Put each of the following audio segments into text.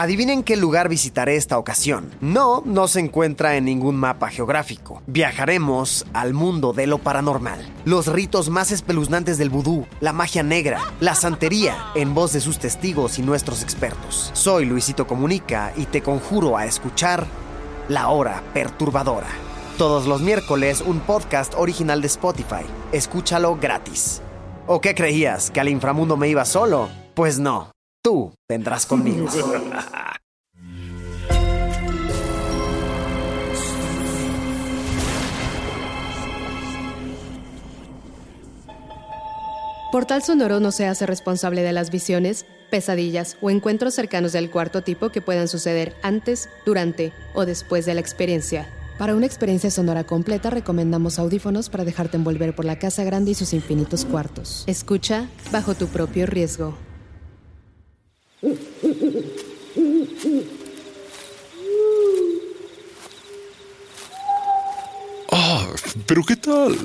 Adivinen qué lugar visitaré esta ocasión. No, no se encuentra en ningún mapa geográfico. Viajaremos al mundo de lo paranormal. Los ritos más espeluznantes del vudú, la magia negra, la santería, en voz de sus testigos y nuestros expertos. Soy Luisito Comunica y te conjuro a escuchar La Hora Perturbadora. Todos los miércoles un podcast original de Spotify. Escúchalo gratis. ¿O qué creías? ¿Que al inframundo me iba solo? Pues no. Tú vendrás conmigo. Portal Sonoro no se hace responsable de las visiones, pesadillas o encuentros cercanos del cuarto tipo que puedan suceder antes, durante o después de la experiencia. Para una experiencia sonora completa recomendamos audífonos para dejarte envolver por la casa grande y sus infinitos cuartos. Escucha bajo tu propio riesgo. Ah, pero ¿qué tal?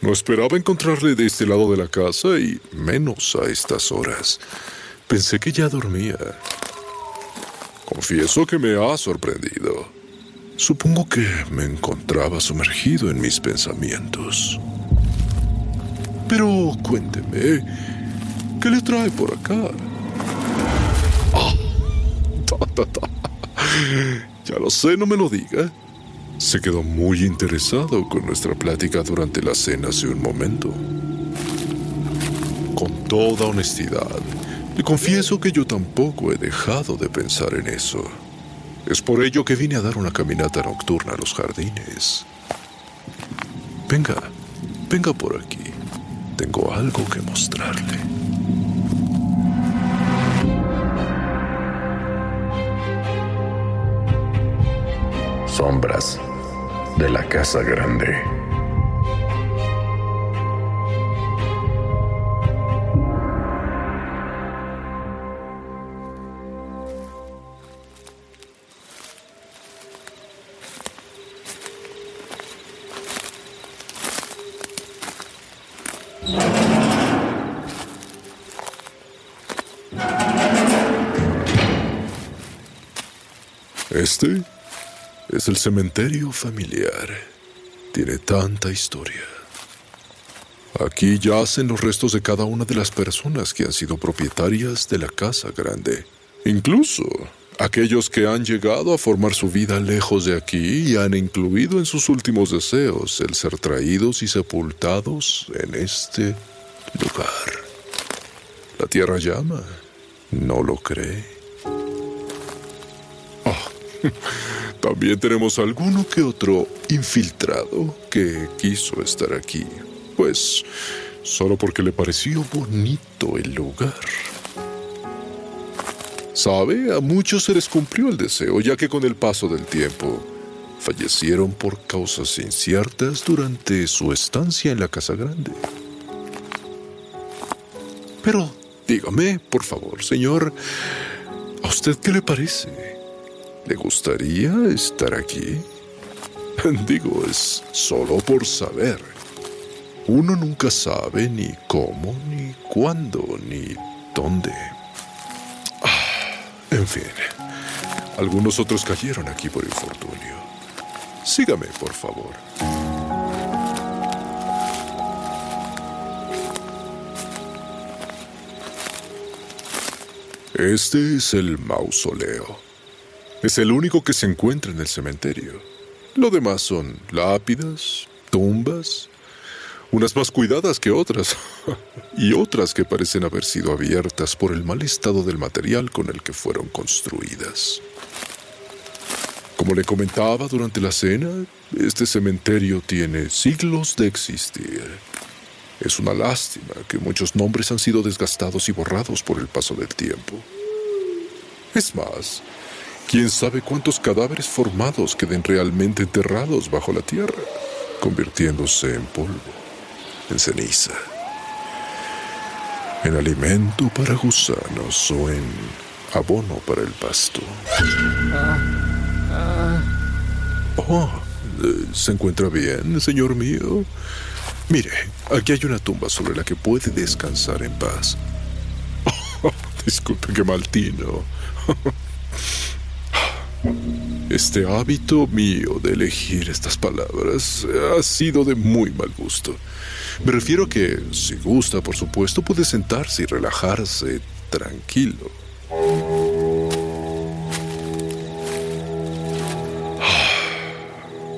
No esperaba encontrarle de este lado de la casa y menos a estas horas. Pensé que ya dormía. Confieso que me ha sorprendido. Supongo que me encontraba sumergido en mis pensamientos. Pero cuénteme, ¿qué le trae por acá? Ah. Ya lo sé, no me lo diga. Se quedó muy interesado con nuestra plática durante la cena hace un momento. Con toda honestidad, le confieso que yo tampoco he dejado de pensar en eso. Es por ello que vine a dar una caminata nocturna a los jardines. Venga, venga por aquí. Tengo algo que mostrarle. Sombras de la Casa Grande. Este es el cementerio familiar. Tiene tanta historia. Aquí yacen los restos de cada una de las personas que han sido propietarias de la casa grande. Incluso aquellos que han llegado a formar su vida lejos de aquí y han incluido en sus últimos deseos el ser traídos y sepultados en este lugar. La tierra llama. ¿No lo cree? Oh. También tenemos alguno que otro infiltrado que quiso estar aquí. Pues solo porque le pareció bonito el lugar. Sabe, a muchos se les cumplió el deseo, ya que con el paso del tiempo fallecieron por causas inciertas durante su estancia en la Casa Grande. Pero dígame, por favor, señor, ¿a usted qué le parece? ¿Le gustaría estar aquí? Digo, es solo por saber. Uno nunca sabe ni cómo, ni cuándo, ni dónde. Ah, en fin, algunos otros cayeron aquí por infortunio. Sígame, por favor. Este es el mausoleo. Es el único que se encuentra en el cementerio. Lo demás son lápidas, tumbas, unas más cuidadas que otras, y otras que parecen haber sido abiertas por el mal estado del material con el que fueron construidas. Como le comentaba durante la cena, este cementerio tiene siglos de existir. Es una lástima que muchos nombres han sido desgastados y borrados por el paso del tiempo. Es más, quién sabe cuántos cadáveres formados queden realmente enterrados bajo la tierra, convirtiéndose en polvo, en ceniza, en alimento para gusanos o en abono para el pasto. Oh, eh, ¿se encuentra bien, señor mío? Mire, aquí hay una tumba sobre la que puede descansar en paz. Oh, disculpe que maltino. Este hábito mío de elegir estas palabras ha sido de muy mal gusto. Me refiero a que, si gusta, por supuesto, puede sentarse y relajarse tranquilo.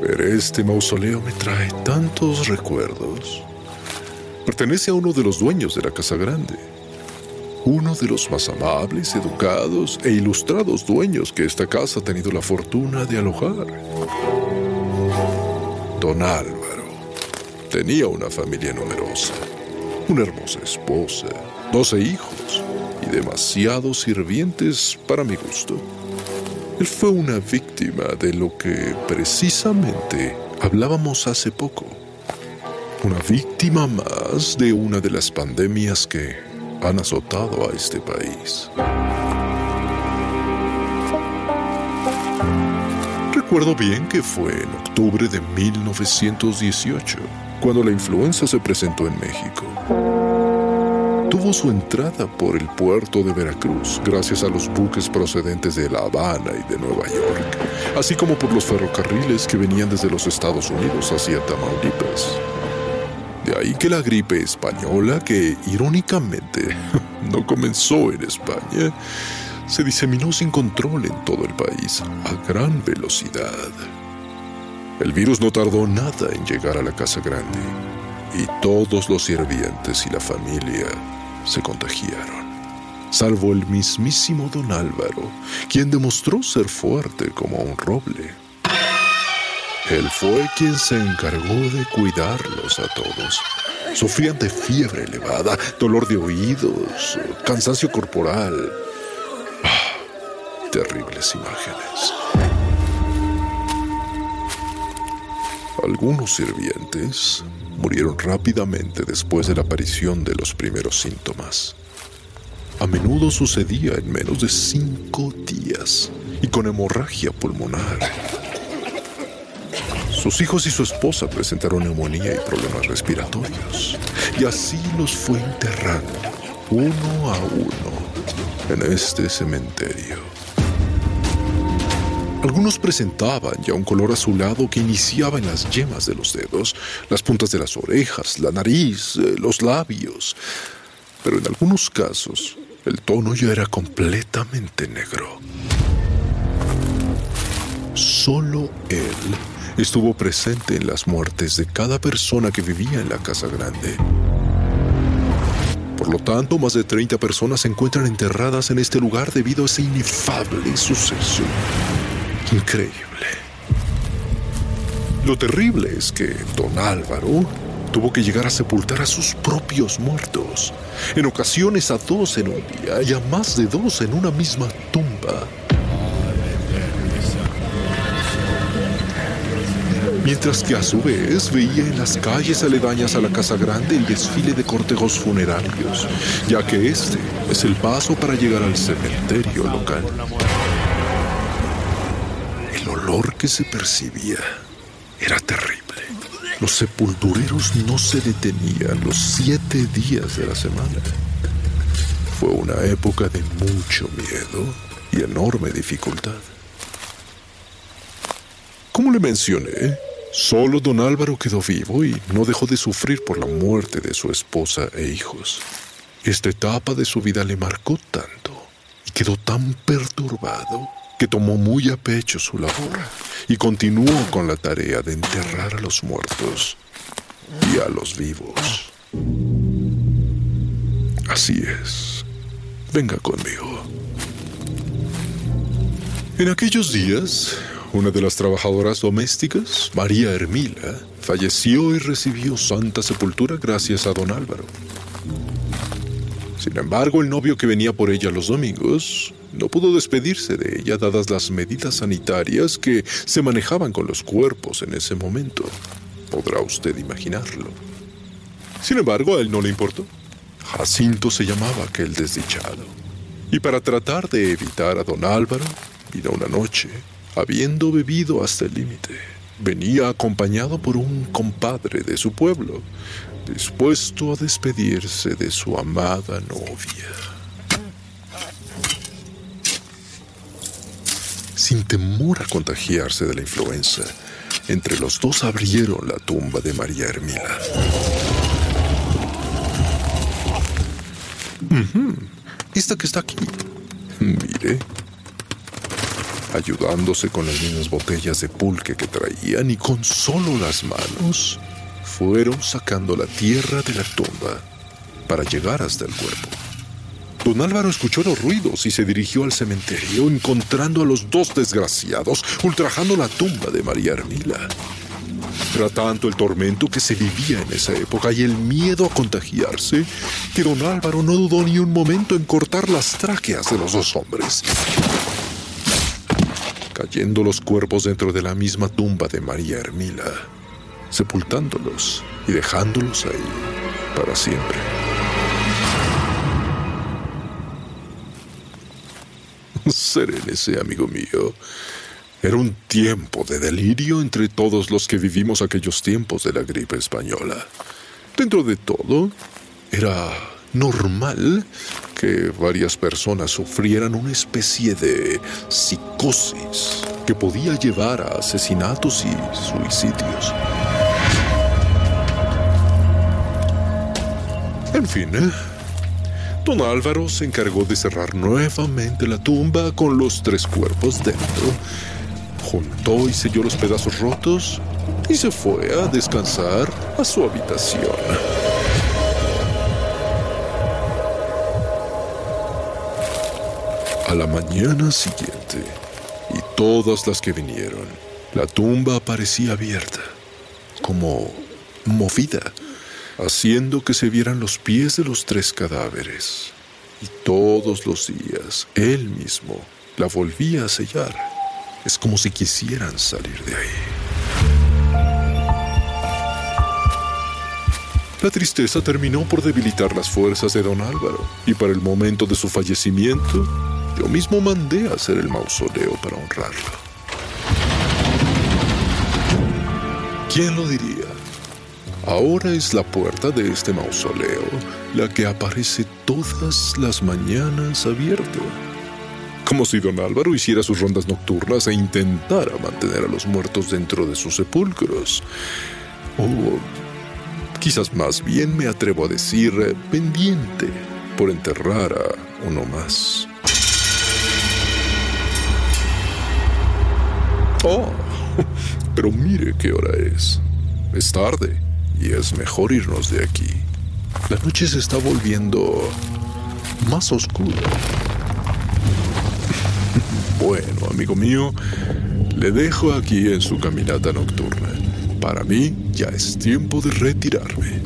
Pero este mausoleo me trae tantos recuerdos. Pertenece a uno de los dueños de la Casa Grande uno de los más amables, educados e ilustrados dueños que esta casa ha tenido la fortuna de alojar. Don Álvaro tenía una familia numerosa, una hermosa esposa, doce hijos y demasiados sirvientes para mi gusto. Él fue una víctima de lo que precisamente hablábamos hace poco. Una víctima más de una de las pandemias que han azotado a este país. Recuerdo bien que fue en octubre de 1918 cuando la influenza se presentó en México. Tuvo su entrada por el puerto de Veracruz gracias a los buques procedentes de La Habana y de Nueva York, así como por los ferrocarriles que venían desde los Estados Unidos hacia Tamaulipas. De ahí que la gripe española, que irónicamente no comenzó en España, se diseminó sin control en todo el país a gran velocidad. El virus no tardó nada en llegar a la casa grande y todos los sirvientes y la familia se contagiaron, salvo el mismísimo don Álvaro, quien demostró ser fuerte como un roble. Él fue quien se encargó de cuidarlos a todos. Sufrían de fiebre elevada, dolor de oídos, cansancio corporal. Ah, terribles imágenes. Algunos sirvientes murieron rápidamente después de la aparición de los primeros síntomas. A menudo sucedía en menos de cinco días y con hemorragia pulmonar. Sus hijos y su esposa presentaron neumonía y problemas respiratorios. Y así los fue enterrando, uno a uno, en este cementerio. Algunos presentaban ya un color azulado que iniciaba en las yemas de los dedos, las puntas de las orejas, la nariz, eh, los labios. Pero en algunos casos, el tono ya era completamente negro. Solo él estuvo presente en las muertes de cada persona que vivía en la casa grande. Por lo tanto, más de 30 personas se encuentran enterradas en este lugar debido a ese inefable suceso. Increíble. Lo terrible es que don Álvaro tuvo que llegar a sepultar a sus propios muertos, en ocasiones a dos en un día y a más de dos en una misma tumba. Mientras que a su vez veía en las calles aledañas a la Casa Grande el desfile de cortejos funerarios, ya que este es el paso para llegar al cementerio local. El olor que se percibía era terrible. Los sepultureros no se detenían los siete días de la semana. Fue una época de mucho miedo y enorme dificultad. Como le mencioné, Solo don Álvaro quedó vivo y no dejó de sufrir por la muerte de su esposa e hijos. Esta etapa de su vida le marcó tanto y quedó tan perturbado que tomó muy a pecho su labor y continuó con la tarea de enterrar a los muertos y a los vivos. Así es. Venga conmigo. En aquellos días, una de las trabajadoras domésticas, María Hermila, falleció y recibió santa sepultura gracias a don Álvaro. Sin embargo, el novio que venía por ella los domingos no pudo despedirse de ella dadas las medidas sanitarias que se manejaban con los cuerpos en ese momento. Podrá usted imaginarlo. Sin embargo, a él no le importó. Jacinto se llamaba aquel desdichado. Y para tratar de evitar a don Álvaro, vino una noche habiendo bebido hasta el límite. Venía acompañado por un compadre de su pueblo, dispuesto a despedirse de su amada novia. sin temor a contagiarse de la influenza, entre los dos abrieron la tumba de María Hermila. Esta que está aquí. Mire. Ayudándose con las mismas botellas de pulque que traían y con solo las manos, fueron sacando la tierra de la tumba para llegar hasta el cuerpo. Don Álvaro escuchó los ruidos y se dirigió al cementerio, encontrando a los dos desgraciados ultrajando la tumba de María Hermila. Era tanto el tormento que se vivía en esa época y el miedo a contagiarse que don Álvaro no dudó ni un momento en cortar las tráqueas de los dos hombres, cayendo los cuerpos dentro de la misma tumba de María Hermila, sepultándolos y dejándolos ahí para siempre. Serénese, amigo mío. Era un tiempo de delirio entre todos los que vivimos aquellos tiempos de la gripe española. Dentro de todo, era normal que varias personas sufrieran una especie de psicosis que podía llevar a asesinatos y suicidios. En fin, ¿eh? Don Álvaro se encargó de cerrar nuevamente la tumba con los tres cuerpos dentro. Juntó y selló los pedazos rotos y se fue a descansar a su habitación. A la mañana siguiente, y todas las que vinieron, la tumba parecía abierta, como movida haciendo que se vieran los pies de los tres cadáveres. Y todos los días él mismo la volvía a sellar. Es como si quisieran salir de ahí. La tristeza terminó por debilitar las fuerzas de don Álvaro, y para el momento de su fallecimiento, yo mismo mandé a hacer el mausoleo para honrarlo. ¿Quién lo diría? Ahora es la puerta de este mausoleo la que aparece todas las mañanas abierta. Como si don Álvaro hiciera sus rondas nocturnas e intentara mantener a los muertos dentro de sus sepulcros. O quizás más bien me atrevo a decir pendiente por enterrar a uno más. Oh, pero mire qué hora es. Es tarde y es mejor irnos de aquí. La noche se está volviendo más oscura. bueno, amigo mío, le dejo aquí en su caminata nocturna. Para mí ya es tiempo de retirarme.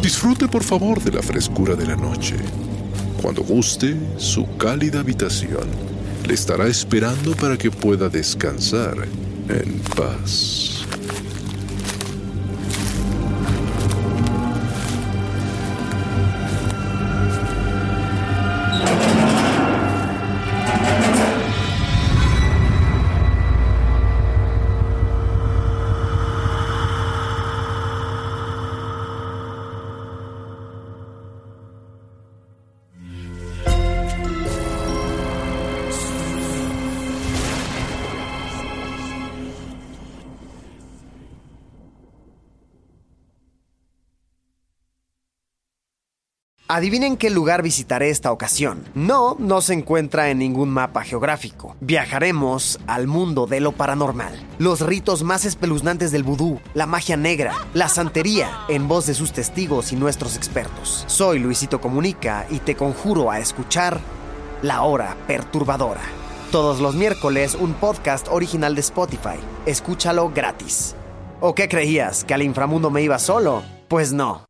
Disfrute por favor de la frescura de la noche. Cuando guste, su cálida habitación le estará esperando para que pueda descansar en paz. Adivinen qué lugar visitaré esta ocasión. No, no se encuentra en ningún mapa geográfico. Viajaremos al mundo de lo paranormal. Los ritos más espeluznantes del vudú, la magia negra, la santería, en voz de sus testigos y nuestros expertos. Soy Luisito Comunica y te conjuro a escuchar La Hora Perturbadora. Todos los miércoles un podcast original de Spotify. Escúchalo gratis. ¿O qué creías? ¿Que al inframundo me iba solo? Pues no.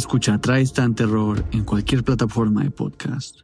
Escucha Tristan Terror en cualquier plataforma de podcast.